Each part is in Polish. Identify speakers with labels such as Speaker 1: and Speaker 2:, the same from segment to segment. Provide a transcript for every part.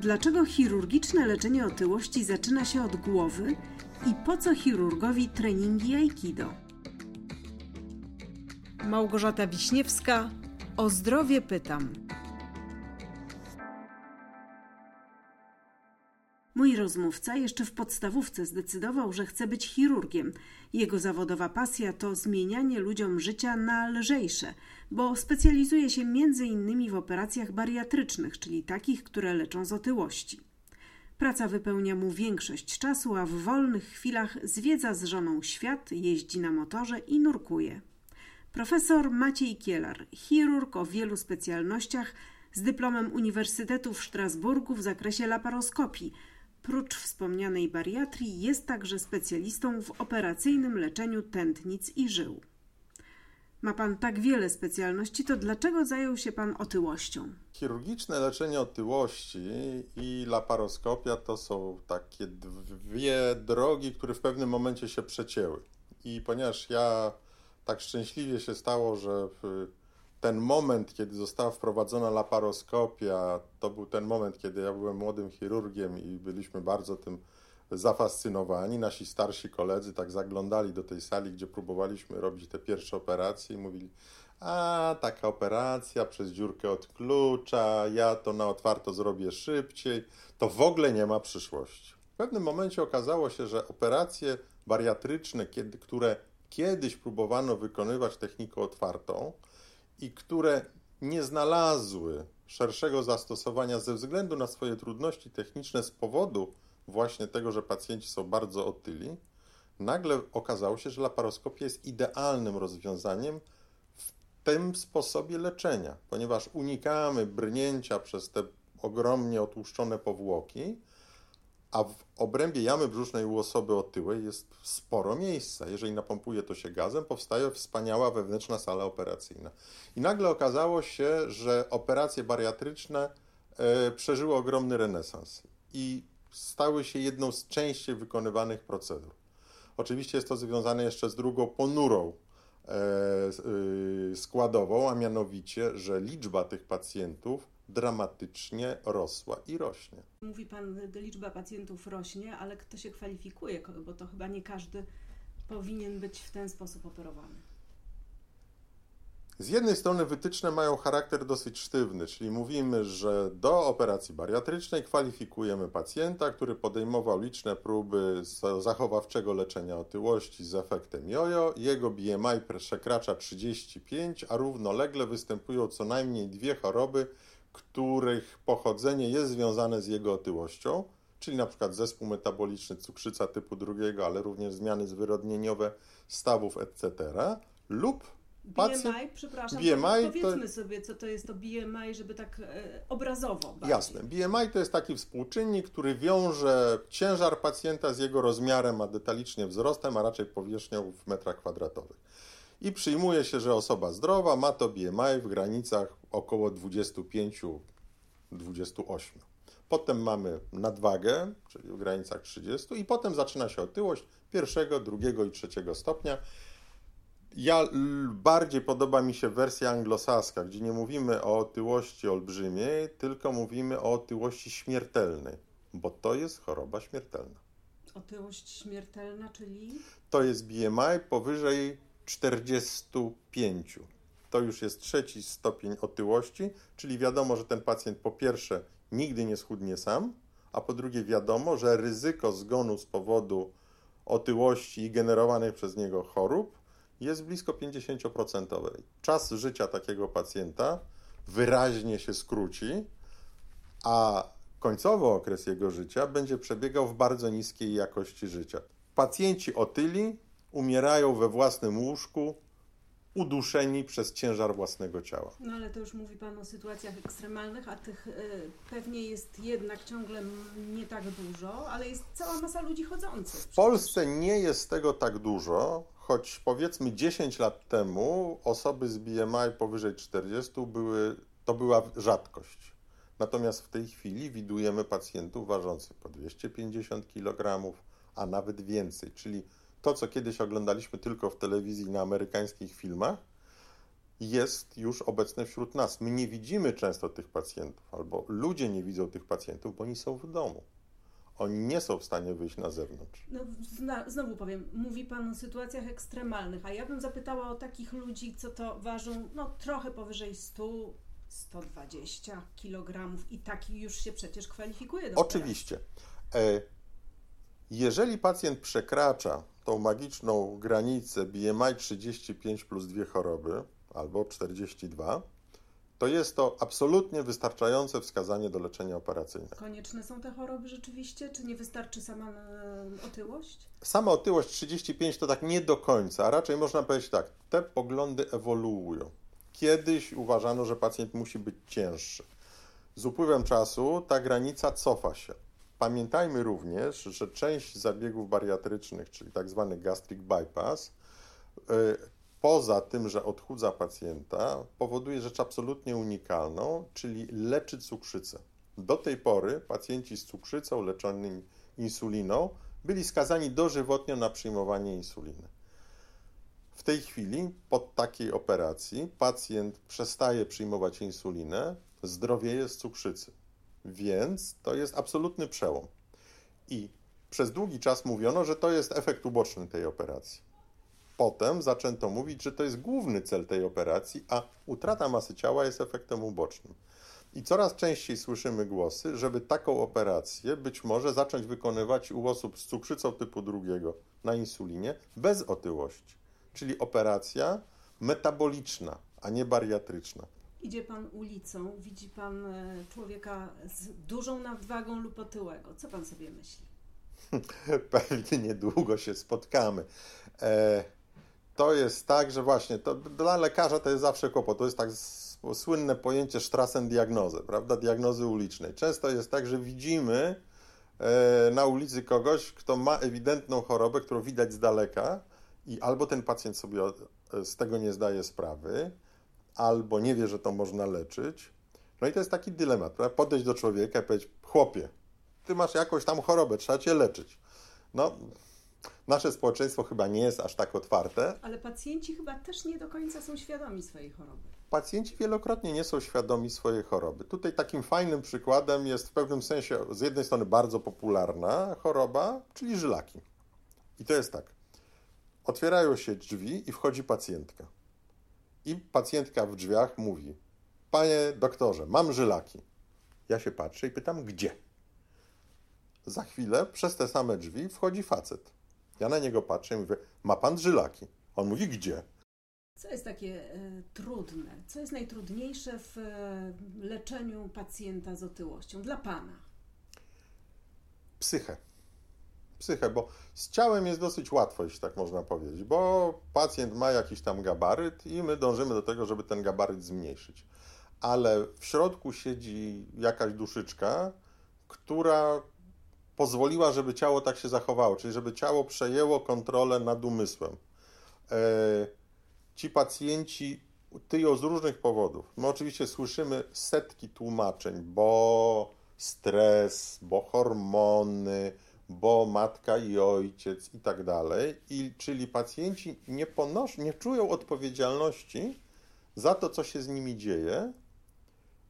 Speaker 1: Dlaczego chirurgiczne leczenie otyłości zaczyna się od głowy i po co chirurgowi treningi Aikido? Małgorzata Wiśniewska, o zdrowie pytam. Rozmówca jeszcze w podstawówce zdecydował, że chce być chirurgiem. Jego zawodowa pasja to zmienianie ludziom życia na lżejsze, bo specjalizuje się innymi w operacjach bariatrycznych, czyli takich, które leczą z otyłości. Praca wypełnia mu większość czasu, a w wolnych chwilach zwiedza z żoną świat, jeździ na motorze i nurkuje. Profesor Maciej Kielar, chirurg o wielu specjalnościach, z dyplomem Uniwersytetu w Strasburgu w zakresie laparoskopii – Prócz wspomnianej bariatrii jest także specjalistą w operacyjnym leczeniu tętnic i żył. Ma pan tak wiele specjalności, to dlaczego zajął się pan otyłością?
Speaker 2: Chirurgiczne leczenie otyłości i laparoskopia to są takie dwie drogi, które w pewnym momencie się przecięły. I ponieważ ja tak szczęśliwie się stało, że ten moment, kiedy została wprowadzona laparoskopia, to był ten moment, kiedy ja byłem młodym chirurgiem i byliśmy bardzo tym zafascynowani. Nasi starsi koledzy tak zaglądali do tej sali, gdzie próbowaliśmy robić te pierwsze operacje i mówili, a taka operacja przez dziurkę od klucza, ja to na otwarto zrobię szybciej, to w ogóle nie ma przyszłości. W pewnym momencie okazało się, że operacje bariatryczne, kiedy, które kiedyś próbowano wykonywać techniką otwartą, i które nie znalazły szerszego zastosowania ze względu na swoje trudności techniczne z powodu właśnie tego, że pacjenci są bardzo otyli, nagle okazało się, że laparoskopia jest idealnym rozwiązaniem w tym sposobie leczenia, ponieważ unikamy brnięcia przez te ogromnie otłuszczone powłoki, a w obrębie jamy brzusznej u osoby otyłej jest sporo miejsca. Jeżeli napompuje to się gazem, powstaje wspaniała wewnętrzna sala operacyjna. I nagle okazało się, że operacje bariatryczne e, przeżyły ogromny renesans i stały się jedną z częściej wykonywanych procedur. Oczywiście jest to związane jeszcze z drugą ponurą e, e, składową, a mianowicie, że liczba tych pacjentów dramatycznie rosła i rośnie.
Speaker 1: Mówi Pan, że liczba pacjentów rośnie, ale kto się kwalifikuje, bo to chyba nie każdy powinien być w ten sposób operowany.
Speaker 2: Z jednej strony wytyczne mają charakter dosyć sztywny, czyli mówimy, że do operacji bariatrycznej kwalifikujemy pacjenta, który podejmował liczne próby zachowawczego leczenia otyłości z efektem jojo. Jego BMI przekracza 35, a równolegle występują co najmniej dwie choroby, których pochodzenie jest związane z jego otyłością, czyli na przykład zespół metaboliczny, cukrzyca typu drugiego, ale również zmiany zwyrodnieniowe stawów, etc. lub
Speaker 1: pacjent... BMI, przepraszam, BMI powiedzmy to... sobie, co to jest to BMI, żeby tak e, obrazowo. Bardziej.
Speaker 2: Jasne. BMI to jest taki współczynnik, który wiąże ciężar pacjenta z jego rozmiarem, a detalicznie wzrostem, a raczej powierzchnią w metrach kwadratowych i przyjmuje się, że osoba zdrowa ma to BMI w granicach około 25-28. Potem mamy nadwagę, czyli w granicach 30 i potem zaczyna się otyłość pierwszego, drugiego i trzeciego stopnia. Ja bardziej podoba mi się wersja anglosaska, gdzie nie mówimy o otyłości olbrzymiej, tylko mówimy o otyłości śmiertelnej, bo to jest choroba śmiertelna.
Speaker 1: Otyłość śmiertelna, czyli?
Speaker 2: To jest BMI powyżej 45. To już jest trzeci stopień otyłości, czyli wiadomo, że ten pacjent po pierwsze nigdy nie schudnie sam, a po drugie wiadomo, że ryzyko zgonu z powodu otyłości i generowanych przez niego chorób jest blisko 50%. Czas życia takiego pacjenta wyraźnie się skróci, a końcowy okres jego życia będzie przebiegał w bardzo niskiej jakości życia. Pacjenci otyli umierają we własnym łóżku, uduszeni przez ciężar własnego ciała.
Speaker 1: No ale to już mówi Pan o sytuacjach ekstremalnych, a tych y, pewnie jest jednak ciągle nie tak dużo, ale jest cała masa ludzi chodzących.
Speaker 2: W Polsce nie jest tego tak dużo, choć powiedzmy 10 lat temu osoby z BMI powyżej 40 były, to była rzadkość. Natomiast w tej chwili widujemy pacjentów ważących po 250 kg, a nawet więcej, czyli to, co kiedyś oglądaliśmy tylko w telewizji na amerykańskich filmach, jest już obecne wśród nas. My nie widzimy często tych pacjentów, albo ludzie nie widzą tych pacjentów, bo oni są w domu. Oni nie są w stanie wyjść na zewnątrz.
Speaker 1: No, znowu powiem, mówi Pan o sytuacjach ekstremalnych, a ja bym zapytała o takich ludzi, co to ważą no, trochę powyżej 100, 120 kg i taki już się przecież kwalifikuje do
Speaker 2: Oczywiście. E, jeżeli pacjent przekracza tą magiczną granicę BMI 35 plus dwie choroby, albo 42, to jest to absolutnie wystarczające wskazanie do leczenia operacyjnego.
Speaker 1: Konieczne są te choroby rzeczywiście, czy nie wystarczy sama e, otyłość?
Speaker 2: Sama otyłość 35 to tak nie do końca, a raczej można powiedzieć tak, te poglądy ewoluują. Kiedyś uważano, że pacjent musi być cięższy. Z upływem czasu ta granica cofa się. Pamiętajmy również, że część zabiegów bariatrycznych, czyli tak zwany gastric bypass, e, poza tym, że odchudza pacjenta, powoduje rzecz absolutnie unikalną, czyli leczy cukrzycę. Do tej pory pacjenci z cukrzycą leczonymi insuliną byli skazani dożywotnio na przyjmowanie insuliny. W tej chwili, po takiej operacji, pacjent przestaje przyjmować insulinę, zdrowieje z cukrzycy. Więc to jest absolutny przełom. I przez długi czas mówiono, że to jest efekt uboczny tej operacji. Potem zaczęto mówić, że to jest główny cel tej operacji, a utrata masy ciała jest efektem ubocznym. I coraz częściej słyszymy głosy, żeby taką operację być może zacząć wykonywać u osób z cukrzycą typu drugiego na insulinie bez otyłości. Czyli operacja metaboliczna, a nie bariatryczna.
Speaker 1: Idzie pan ulicą, widzi pan e, człowieka z dużą nadwagą lub otyłego. Co pan sobie myśli?
Speaker 2: Pewnie niedługo się spotkamy. E to jest tak, że właśnie to dla lekarza to jest zawsze kłopot. To jest tak słynne pojęcie Strassen-diagnozy, prawda? Diagnozy ulicznej. Często jest tak, że widzimy e, na ulicy kogoś, kto ma ewidentną chorobę, którą widać z daleka i albo ten pacjent sobie e, z tego nie zdaje sprawy, albo nie wie, że to można leczyć. No i to jest taki dylemat, prawda? Podejść do człowieka i powiedzieć, chłopie, ty masz jakąś tam chorobę, trzeba cię leczyć. No, Nasze społeczeństwo chyba nie jest aż tak otwarte.
Speaker 1: Ale pacjenci chyba też nie do końca są świadomi swojej choroby.
Speaker 2: Pacjenci wielokrotnie nie są świadomi swojej choroby. Tutaj takim fajnym przykładem jest w pewnym sensie z jednej strony bardzo popularna choroba, czyli żylaki. I to jest tak. Otwierają się drzwi i wchodzi pacjentka. I pacjentka w drzwiach mówi: Panie doktorze, mam żylaki. Ja się patrzę i pytam, gdzie? Za chwilę przez te same drzwi wchodzi facet ja na niego patrzę i mówię, ma pan żylaki? On mówi, gdzie?
Speaker 1: Co jest takie e, trudne? Co jest najtrudniejsze w e, leczeniu pacjenta z otyłością dla pana?
Speaker 2: Psychę. Psychę, bo z ciałem jest dosyć łatwo, jeśli tak można powiedzieć, bo pacjent ma jakiś tam gabaryt i my dążymy do tego, żeby ten gabaryt zmniejszyć. Ale w środku siedzi jakaś duszyczka, która pozwoliła, żeby ciało tak się zachowało, czyli żeby ciało przejęło kontrolę nad umysłem. E, ci pacjenci tyją z różnych powodów. My oczywiście słyszymy setki tłumaczeń, bo stres, bo hormony, bo matka i ojciec i tak dalej. I czyli pacjenci nie ponoszą, nie czują odpowiedzialności za to, co się z nimi dzieje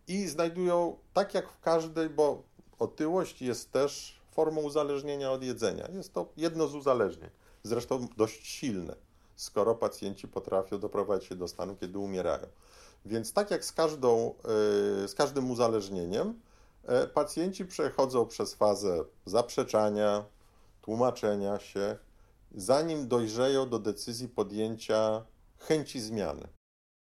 Speaker 2: i znajdują, tak jak w każdej, bo otyłość jest też formą uzależnienia od jedzenia. Jest to jedno z uzależnień, zresztą dość silne, skoro pacjenci potrafią doprowadzić się do stanu, kiedy umierają. Więc tak jak z, każdą, e, z każdym uzależnieniem, pacjenci przechodzą przez fazę zaprzeczania, tłumaczenia się, zanim dojrzeją do decyzji podjęcia chęci zmiany.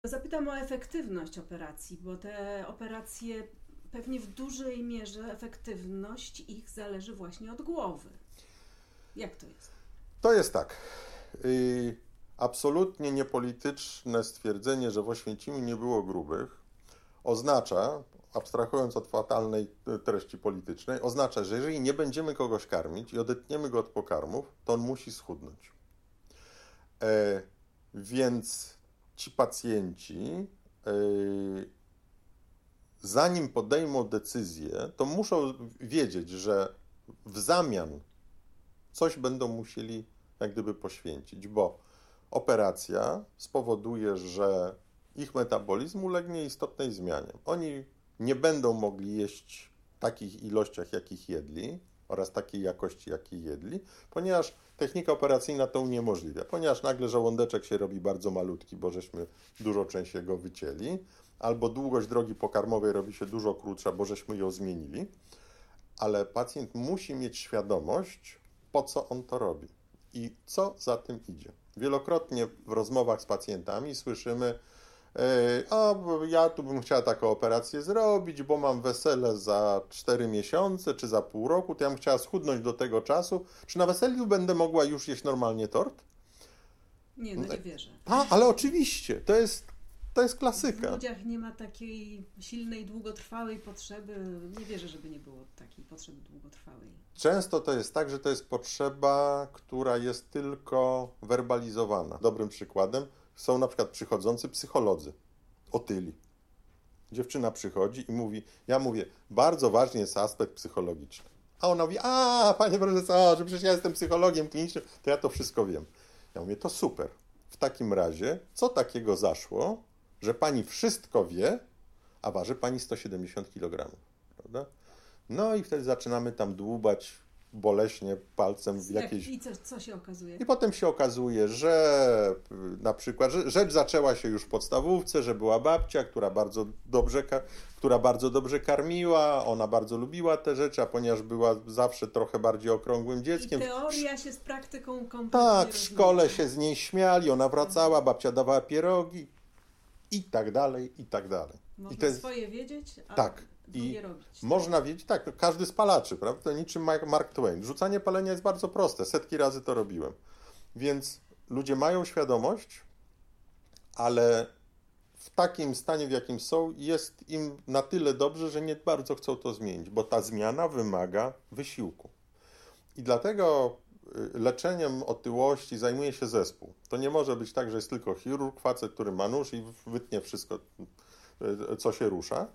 Speaker 1: Zapytam o efektywność operacji, bo te operacje pewnie w dużej mierze efektywność ich zależy właśnie od głowy. Jak to jest?
Speaker 2: To jest tak. Y, absolutnie niepolityczne stwierdzenie, że w Oświęcimiu nie było grubych, oznacza, abstrahując od fatalnej treści politycznej, oznacza, że jeżeli nie będziemy kogoś karmić i odetniemy go od pokarmów, to on musi schudnąć. E, więc ci pacjenci e, zanim podejmą decyzję, to muszą wiedzieć, że w zamian coś będą musieli jak gdyby poświęcić, bo operacja spowoduje, że ich metabolizm ulegnie istotnej zmianie. Oni nie będą mogli jeść takich ilościach, jakich jedli oraz takiej jakości, jakiej jedli, ponieważ technika operacyjna to uniemożliwia, ponieważ nagle żołądeczek się robi bardzo malutki, bo żeśmy dużo częściej go wycięli, albo długość drogi pokarmowej robi się dużo krótsza, bo żeśmy ją zmienili, ale pacjent musi mieć świadomość, po co on to robi i co za tym idzie. Wielokrotnie w rozmowach z pacjentami słyszymy, a ja tu bym chciała taką operację zrobić, bo mam wesele za 4 miesiące czy za pół roku, to ja bym chciała schudnąć do tego czasu. Czy na weselu będę mogła już jeść normalnie tort?
Speaker 1: Nie, no nie wierzę.
Speaker 2: A, ale oczywiście, to jest, to jest klasyka.
Speaker 1: W ludziach nie ma takiej silnej, długotrwałej potrzeby. Nie wierzę, żeby nie było takiej potrzeby długotrwałej.
Speaker 2: Często to jest tak, że to jest potrzeba, która jest tylko werbalizowana. Dobrym przykładem są na przykład przychodzący psycholodzy, otyli. Dziewczyna przychodzi i mówi, ja mówię, bardzo ważny jest aspekt psychologiczny. A ona mówi, a panie profesorze, przecież ja jestem psychologiem klinicznym, to ja to wszystko wiem. Ja mówię, to super. W takim razie, co takiego zaszło, że pani wszystko wie, a waży pani 170 kg, prawda? No i wtedy zaczynamy tam dłubać boleśnie palcem w jakieś...
Speaker 1: I co, co się okazuje?
Speaker 2: I potem się okazuje, że y, na przykład że rzecz zaczęła się już w podstawówce, że była babcia, która bardzo dobrze, która bardzo dobrze karmiła, ona bardzo lubiła te rzeczy, a ponieważ była zawsze trochę bardziej okrągłym dzieckiem.
Speaker 1: I teoria się z praktyką kompletnie
Speaker 2: Tak, w szkole się z niej śmiali, ona wracała, babcia dawała pierogi i tak dalej, i tak dalej.
Speaker 1: Można
Speaker 2: I jest...
Speaker 1: swoje wiedzieć, a
Speaker 2: tak. I można wiedzieć, tak, każdy z palaczy, prawda? To niczym Mark Twain. Rzucanie palenia jest bardzo proste, setki razy to robiłem. Więc ludzie mają świadomość, ale w takim stanie, w jakim są, jest im na tyle dobrze, że nie bardzo chcą to zmienić, bo ta zmiana wymaga wysiłku. I dlatego y, leczeniem otyłości zajmuje się zespół. To nie może być tak, że jest tylko chirurg, facet, który ma nóż i wytnie wszystko, y, co się rusza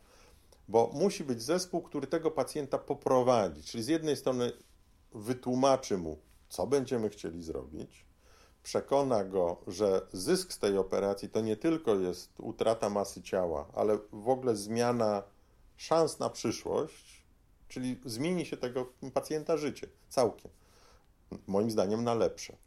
Speaker 2: bo musi być zespół, który tego pacjenta poprowadzi. Czyli z jednej strony wytłumaczy mu, co będziemy chcieli zrobić, przekona go, że zysk z tej operacji to nie tylko jest utrata masy ciała, ale w ogóle zmiana szans na przyszłość, czyli zmieni się tego pacjenta życie całkiem. Moim zdaniem na lepsze.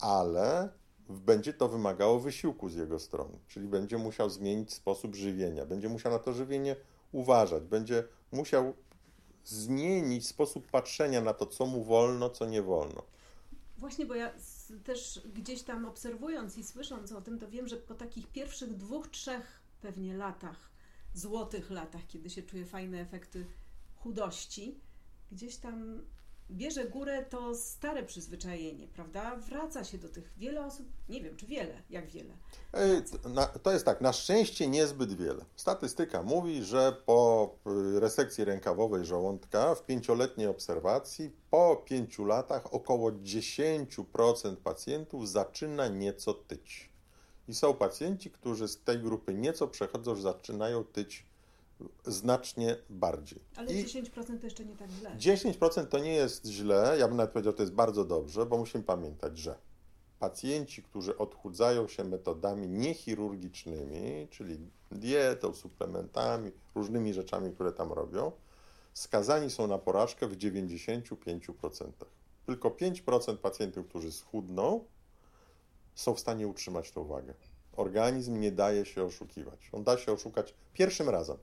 Speaker 2: Ale będzie to wymagało wysiłku z jego strony, czyli będzie musiał zmienić sposób żywienia, będzie musiał na to żywienie uważać, będzie musiał zmienić sposób patrzenia na to, co mu wolno, co nie wolno.
Speaker 1: Właśnie, bo ja też gdzieś tam obserwując i słysząc o tym, to wiem, że po takich pierwszych dwóch, trzech pewnie latach, złotych latach, kiedy się czuje fajne efekty chudości, gdzieś tam bierze górę to stare przyzwyczajenie, prawda? Wraca się do tych. Wiele osób, nie wiem czy wiele, jak wiele.
Speaker 2: To jest tak, na szczęście niezbyt wiele. Statystyka mówi, że po y, resekcji rękawowej żołądka w pięcioletniej obserwacji po pięciu latach około 10% pacjentów zaczyna nieco tyć. I są pacjenci, którzy z tej grupy nieco przechodzą, zaczynają tyć znacznie bardziej.
Speaker 1: Ale I 10% to jeszcze nie tak źle.
Speaker 2: 10% to nie jest źle, ja bym nawet powiedział, to jest bardzo dobrze, bo musimy pamiętać, że pacjenci, którzy odchudzają się metodami niechirurgicznymi, czyli dietą, suplementami, różnymi rzeczami, które tam robią, skazani są na porażkę w 95%. Tylko 5% pacjentów, którzy schudną, są w stanie utrzymać tę wagę. Organizm nie daje się oszukiwać. On da się oszukać pierwszym razem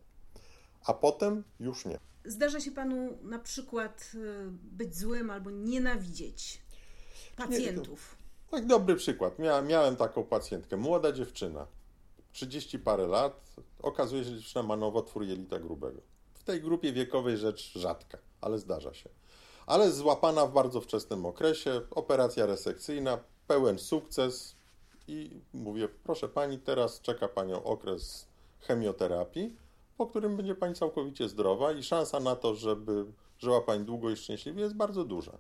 Speaker 2: a potem już nie.
Speaker 1: Zdarza się panu na przykład y, być złym albo nienawidzieć pacjentów?
Speaker 2: Nie, tak dobry przykład. Mia, miałem taką pacjentkę, młoda dziewczyna, 30 parę lat. Okazuje się, że dziewczyna ma nowotwór jelita grubego. W tej grupie wiekowej rzecz rzadka, ale zdarza się. Ale złapana w bardzo wczesnym okresie, operacja resekcyjna, pełen sukces i mówię, proszę pani, teraz czeka panią okres chemioterapii po którym będzie Pani całkowicie zdrowa i szansa na to, żeby żyła Pani długo i szczęśliwie jest bardzo duża.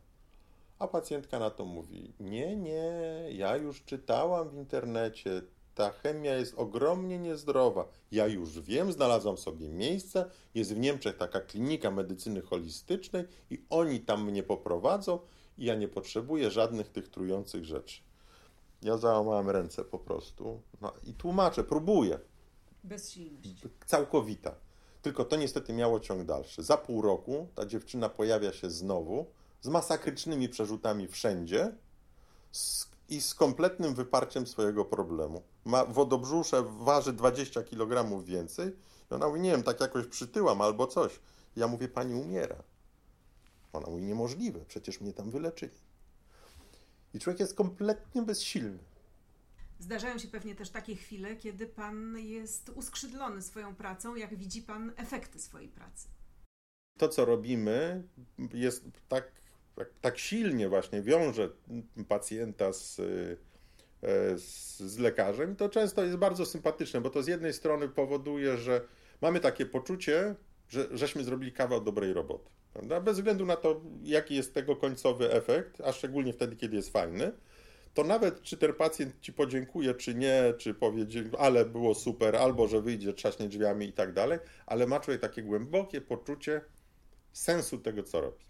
Speaker 2: A pacjentka na to mówi: Nie, nie, ja już czytałam w internecie, ta chemia jest ogromnie niezdrowa. Ja już wiem, znalazłam sobie miejsce, jest w Niemczech taka klinika medycyny holistycznej i oni tam mnie poprowadzą i ja nie potrzebuję żadnych tych trujących rzeczy. Ja załamałem ręce po prostu. No, I tłumaczę, próbuję.
Speaker 1: Bezsilność.
Speaker 2: Całkowita. Tylko to niestety miało ciąg dalszy. Za pół roku ta dziewczyna pojawia się znowu z masakrycznymi przerzutami wszędzie i z kompletnym wyparciem swojego problemu. Ma wodobrzusze, waży 20 kg więcej. I ona mówi, nie wiem, tak jakoś przytyłam albo coś. Ja mówię, pani umiera. Ona mówi, niemożliwe, przecież mnie tam wyleczyli. I człowiek jest kompletnie bezsilny.
Speaker 1: Zdarzają się pewnie też takie chwile, kiedy pan jest uskrzydlony swoją pracą, jak widzi pan efekty swojej pracy.
Speaker 2: To, co robimy, jest tak, tak, tak silnie właśnie wiąże pacjenta z, e, z, z lekarzem. To często jest bardzo sympatyczne, bo to z jednej strony powoduje, że mamy takie poczucie, że żeśmy zrobili kawał dobrej roboty. Prawda? Bez względu na to, jaki jest tego końcowy efekt, a szczególnie wtedy, kiedy jest fajny, to nawet czy ten pacjent ci podziękuje, czy nie, czy powie, ale było super, albo że wyjdzie, trzaśnie drzwiami i tak dalej, ale ma człowiek takie głębokie poczucie sensu tego, co robi.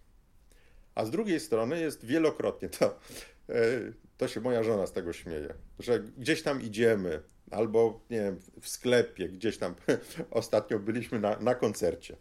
Speaker 2: A z drugiej strony jest wielokrotnie to, e, to się moja żona z tego śmieje, że gdzieś tam idziemy, albo nie wiem, w sklepie, gdzieś tam ostatnio byliśmy na, na koncercie.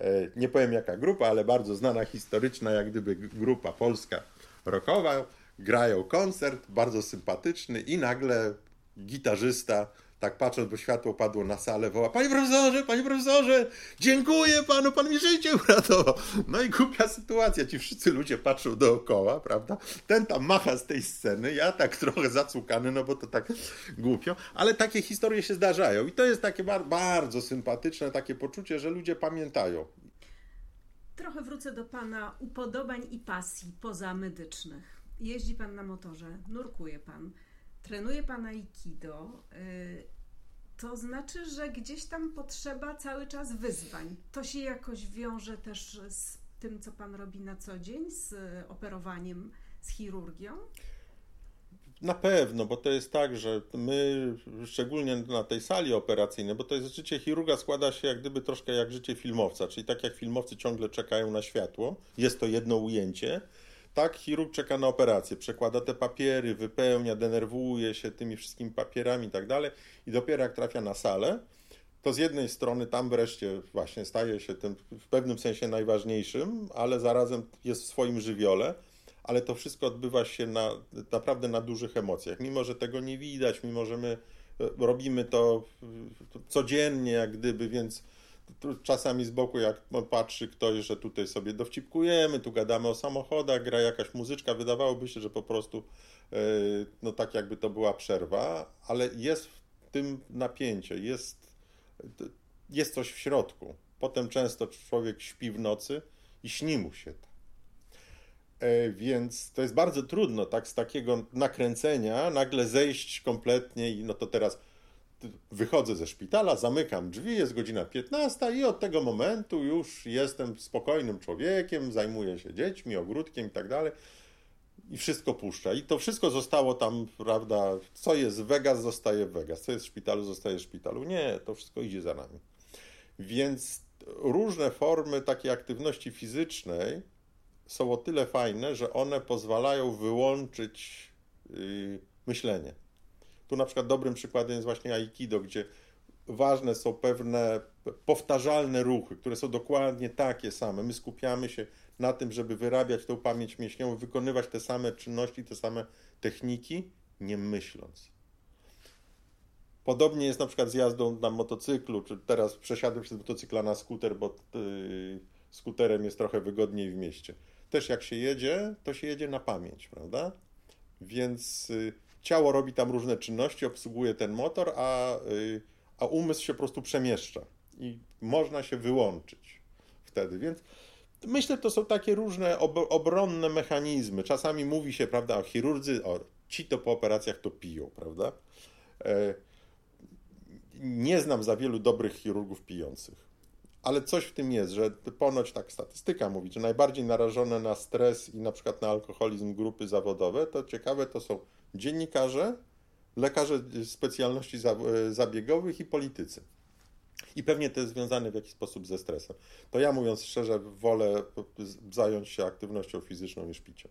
Speaker 2: E, nie powiem jaka grupa, ale bardzo znana historyczna, jak gdyby grupa polska rockowa grają koncert, bardzo sympatyczny i nagle gitarzysta, tak patrząc, bo światło padło na salę, woła, panie profesorze, panie profesorze, dziękuję panu, pan mi życie uratował. No i głupia sytuacja, ci wszyscy ludzie patrzą dookoła, prawda? Ten tam macha z tej sceny, ja tak trochę zacukany, no bo to tak głupio, ale takie historie się zdarzają i to jest takie bardzo sympatyczne, takie poczucie, że ludzie pamiętają.
Speaker 1: Trochę wrócę do pana upodobań i pasji pozamedycznych jeździ pan na motorze, nurkuje pan, trenuje pan aikido, y, to znaczy, że gdzieś tam potrzeba cały czas wyzwań. To się jakoś wiąże też z tym, co pan robi na co dzień, z operowaniem, z chirurgią?
Speaker 2: Na pewno, bo to jest tak, że my, szczególnie na tej sali operacyjnej, bo to jest życie chirurga składa się jak gdyby troszkę jak życie filmowca, czyli tak jak filmowcy ciągle czekają na światło, jest to jedno ujęcie, tak, chirurg czeka na operację, przekłada te papiery, wypełnia, denerwuje się tymi wszystkimi papierami i tak dalej, i dopiero jak trafia na salę, to z jednej strony tam wreszcie właśnie staje się tym w pewnym sensie najważniejszym, ale zarazem jest w swoim żywiole, ale to wszystko odbywa się na, naprawdę na dużych emocjach. Mimo, że tego nie widać, mimo, że my e, robimy to codziennie, jak gdyby, więc czasami z boku, jak patrzy ktoś, że tutaj sobie dowcipkujemy, tu gadamy o samochodach, gra jakaś muzyczka, wydawałoby się, że po prostu e, no tak jakby to była przerwa, ale jest w tym napięcie, jest, jest coś w środku. Potem często człowiek śpi w nocy i śni mu się to. E, więc to jest bardzo trudno, tak, z takiego nakręcenia nagle zejść kompletnie i no to teraz wychodzę ze szpitala, zamykam drzwi, jest godzina 15 i od tego momentu już jestem spokojnym człowiekiem, zajmuję się dziećmi, ogródkiem i tak dalej. I wszystko puszcza. I to wszystko zostało tam, prawda? Co jest Vegas, zostaje Vegas. Co jest w szpitalu, zostaje w szpitalu. Nie, to wszystko idzie za nami. Więc różne formy takiej aktywności fizycznej są o tyle fajne, że one pozwalają wyłączyć yy, myślenie. Tu na przykład dobrym przykładem jest właśnie Aikido, gdzie ważne są pewne powtarzalne ruchy, które są dokładnie takie same. My skupiamy się na tym, żeby wyrabiać tą pamięć mięśniową, wykonywać te same czynności, te same techniki, nie myśląc. Podobnie jest na przykład z jazdą na motocyklu, czy teraz przesiadłem się z motocykla na skuter, bo yy, skuterem jest trochę wygodniej w mieście. Też jak się jedzie, to się jedzie na pamięć, prawda? Więc yy, ciało robi tam różne czynności, obsługuje ten motor, a, y, a umysł się po prostu przemieszcza i można się wyłączyć wtedy. Więc myślę, to są takie różne obronne mechanizmy. Czasami mówi się, prawda, o chirurdzy, o ci to po operacjach to piją, prawda? E, nie znam za wielu dobrych chirurgów pijących. Ale coś w tym jest, że ponoć tak statystyka mówi, że najbardziej narażone na stres i na przykład na alkoholizm grupy zawodowe, to ciekawe to są dziennikarze, lekarze specjalności zabiegowych i politycy. I pewnie to jest związane w jakiś sposób ze stresem. To ja mówiąc szczerze, wolę zająć się aktywnością fizyczną niż piciem.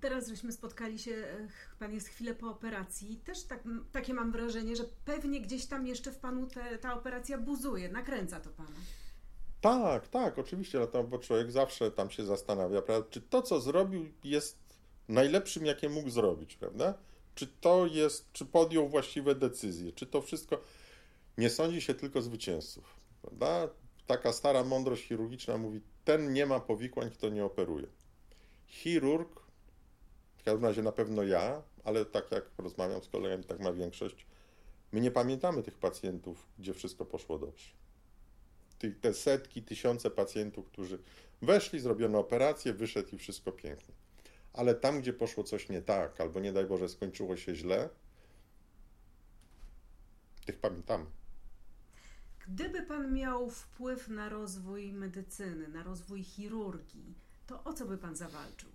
Speaker 1: Teraz żeśmy spotkali się, pan jest chwilę po operacji. Też tak, takie mam wrażenie, że pewnie gdzieś tam jeszcze w panu te, ta operacja buzuje, nakręca to pana.
Speaker 2: Tak, tak, oczywiście, no bo człowiek zawsze tam się zastanawia, prawda? czy to, co zrobił, jest najlepszym, jakie mógł zrobić, prawda? Czy to jest, czy podjął właściwe decyzje, czy to wszystko. Nie sądzi się tylko zwycięzców, prawda? Taka stara mądrość chirurgiczna mówi: ten nie ma powikłań, kto nie operuje. Chirurg, w każdym razie na pewno ja, ale tak jak rozmawiam z kolegami, tak ma większość, my nie pamiętamy tych pacjentów, gdzie wszystko poszło dobrze. Te setki, tysiące pacjentów, którzy weszli, zrobiono operację, wyszedł i wszystko pięknie ale tam, gdzie poszło coś nie tak, albo nie daj Boże, skończyło się źle, tych pamiętamy.
Speaker 1: Gdyby Pan miał wpływ na rozwój medycyny, na rozwój chirurgii, to o co by Pan zawalczył?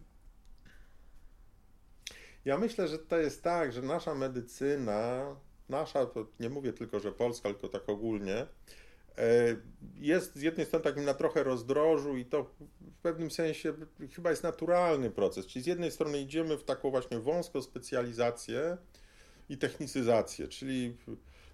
Speaker 2: Ja myślę, że to jest tak, że nasza medycyna, nasza, to nie mówię tylko, że polska, tylko tak ogólnie, jest z jednej strony takim na trochę rozdrożu i to w pewnym sensie chyba jest naturalny proces. Czyli z jednej strony idziemy w taką właśnie wąską specjalizację i technicyzację, czyli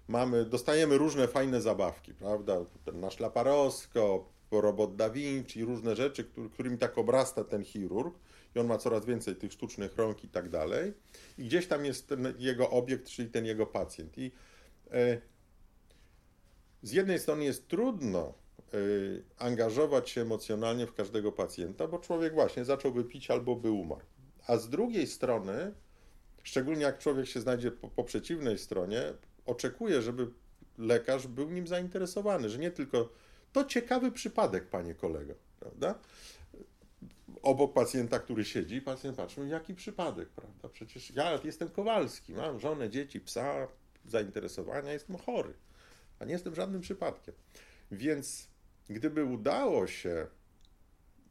Speaker 2: mamy, dostajemy różne fajne zabawki, prawda? Ten nasz laparoskop, robot Da Vinci, różne rzeczy, którymi tak obrasta ten chirurg i on ma coraz więcej tych sztucznych rąk i tak dalej. I gdzieś tam jest ten jego obiekt, czyli ten jego pacjent. I e, z jednej strony jest trudno y, angażować się emocjonalnie w każdego pacjenta, bo człowiek właśnie zacząłby pić albo by umarł. A z drugiej strony, szczególnie jak człowiek się znajdzie po, po przeciwnej stronie, oczekuje, żeby lekarz był nim zainteresowany, że nie tylko to ciekawy przypadek, panie kolego, prawda? Obok pacjenta, który siedzi, pacjent patrzy, jaki przypadek, prawda? Przecież ja jestem Kowalski, mam żonę, dzieci, psa, zainteresowania, jestem chory a nie jestem żadnym przypadkiem. Więc gdyby udało się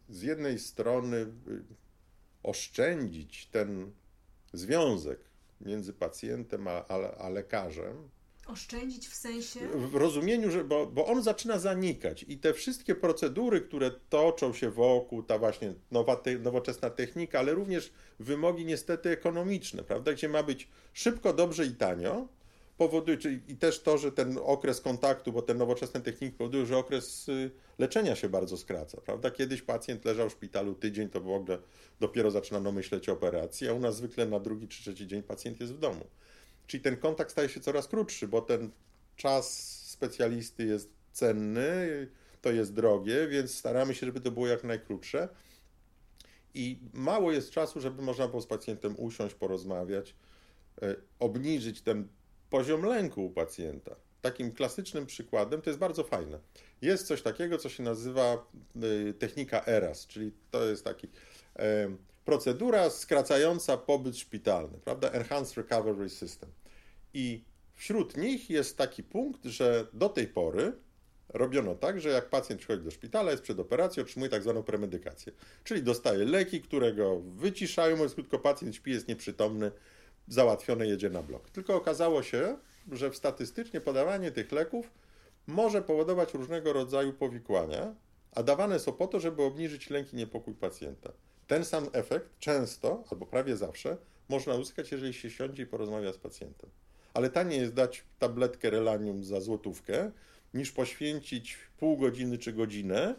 Speaker 2: z jednej strony y, oszczędzić ten związek między pacjentem a, a, a lekarzem,
Speaker 1: Oszczędzić w sensie?
Speaker 2: W rozumieniu, że bo, bo on zaczyna zanikać i te wszystkie procedury, które toczą się wokół, ta właśnie nowa te, nowoczesna technika, ale również wymogi niestety ekonomiczne, prawda, gdzie ma być szybko, dobrze i tanio, powoduje, czyli i też to, że ten okres kontaktu, bo te nowoczesne techniki powodują, że okres y, leczenia się bardzo skraca, prawda? Kiedyś pacjent leżał w szpitalu tydzień, to w ogóle dopiero zaczynano myśleć o operacji, a u nas zwykle na drugi czy trzeci dzień pacjent jest w domu. Czyli ten kontakt staje się coraz krótszy, bo ten czas specjalisty jest cenny, to jest drogie, więc staramy się, żeby to było jak najkrótsze. I mało jest czasu, żeby można było z pacjentem usiąść, porozmawiać, y, obniżyć ten poziom lęku u pacjenta. Takim klasycznym przykładem to jest bardzo fajne. Jest coś takiego, co się nazywa y, technika ERAS, czyli to jest taki procedura skracająca pobyt szpitalny, prawda? Enhanced Recovery System. I wśród nich jest taki punkt, że do tej pory robiono tak, że jak pacjent przychodzi do szpitala, jest przed operacją, otrzymuje tak zwaną premedykację. Czyli dostaje leki, które go wyciszają, mówiąc krótko, pacjent śpi, jest nieprzytomny, załatwione, jedzie na blok. Tylko okazało się, że statystycznie podawanie tych leków może powodować różnego rodzaju powikłania, a dawane są po to, żeby obniżyć lęk i niepokój pacjenta. Ten sam efekt często, albo prawie zawsze, można uzyskać, jeżeli się siądzie i porozmawia z pacjentem. Ale taniej jest dać tabletkę relanium za złotówkę, niż poświęcić pół godziny czy godzinę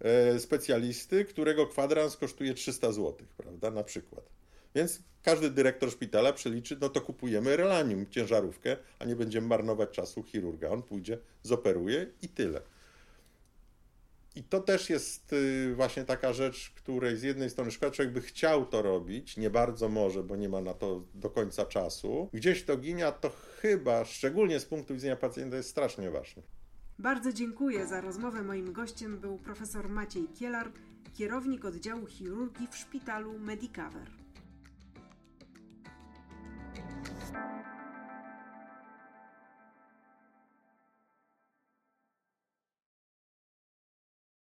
Speaker 2: e, specjalisty, którego kwadrans kosztuje 300 zł, prawda, na przykład. Więc każdy dyrektor szpitala przeliczy, no to kupujemy relanium, ciężarówkę, a nie będziemy marnować czasu chirurga. On pójdzie, zoperuje i tyle. I to też jest y, właśnie taka rzecz, której z jednej strony szkoda, człowiek by chciał to robić, nie bardzo może, bo nie ma na to do końca czasu. Gdzieś to ginie, a to chyba, szczególnie z punktu widzenia pacjenta, jest strasznie ważne.
Speaker 1: Bardzo dziękuję za rozmowę. Moim gościem był profesor Maciej Kielar, kierownik oddziału chirurgii w szpitalu Medicover.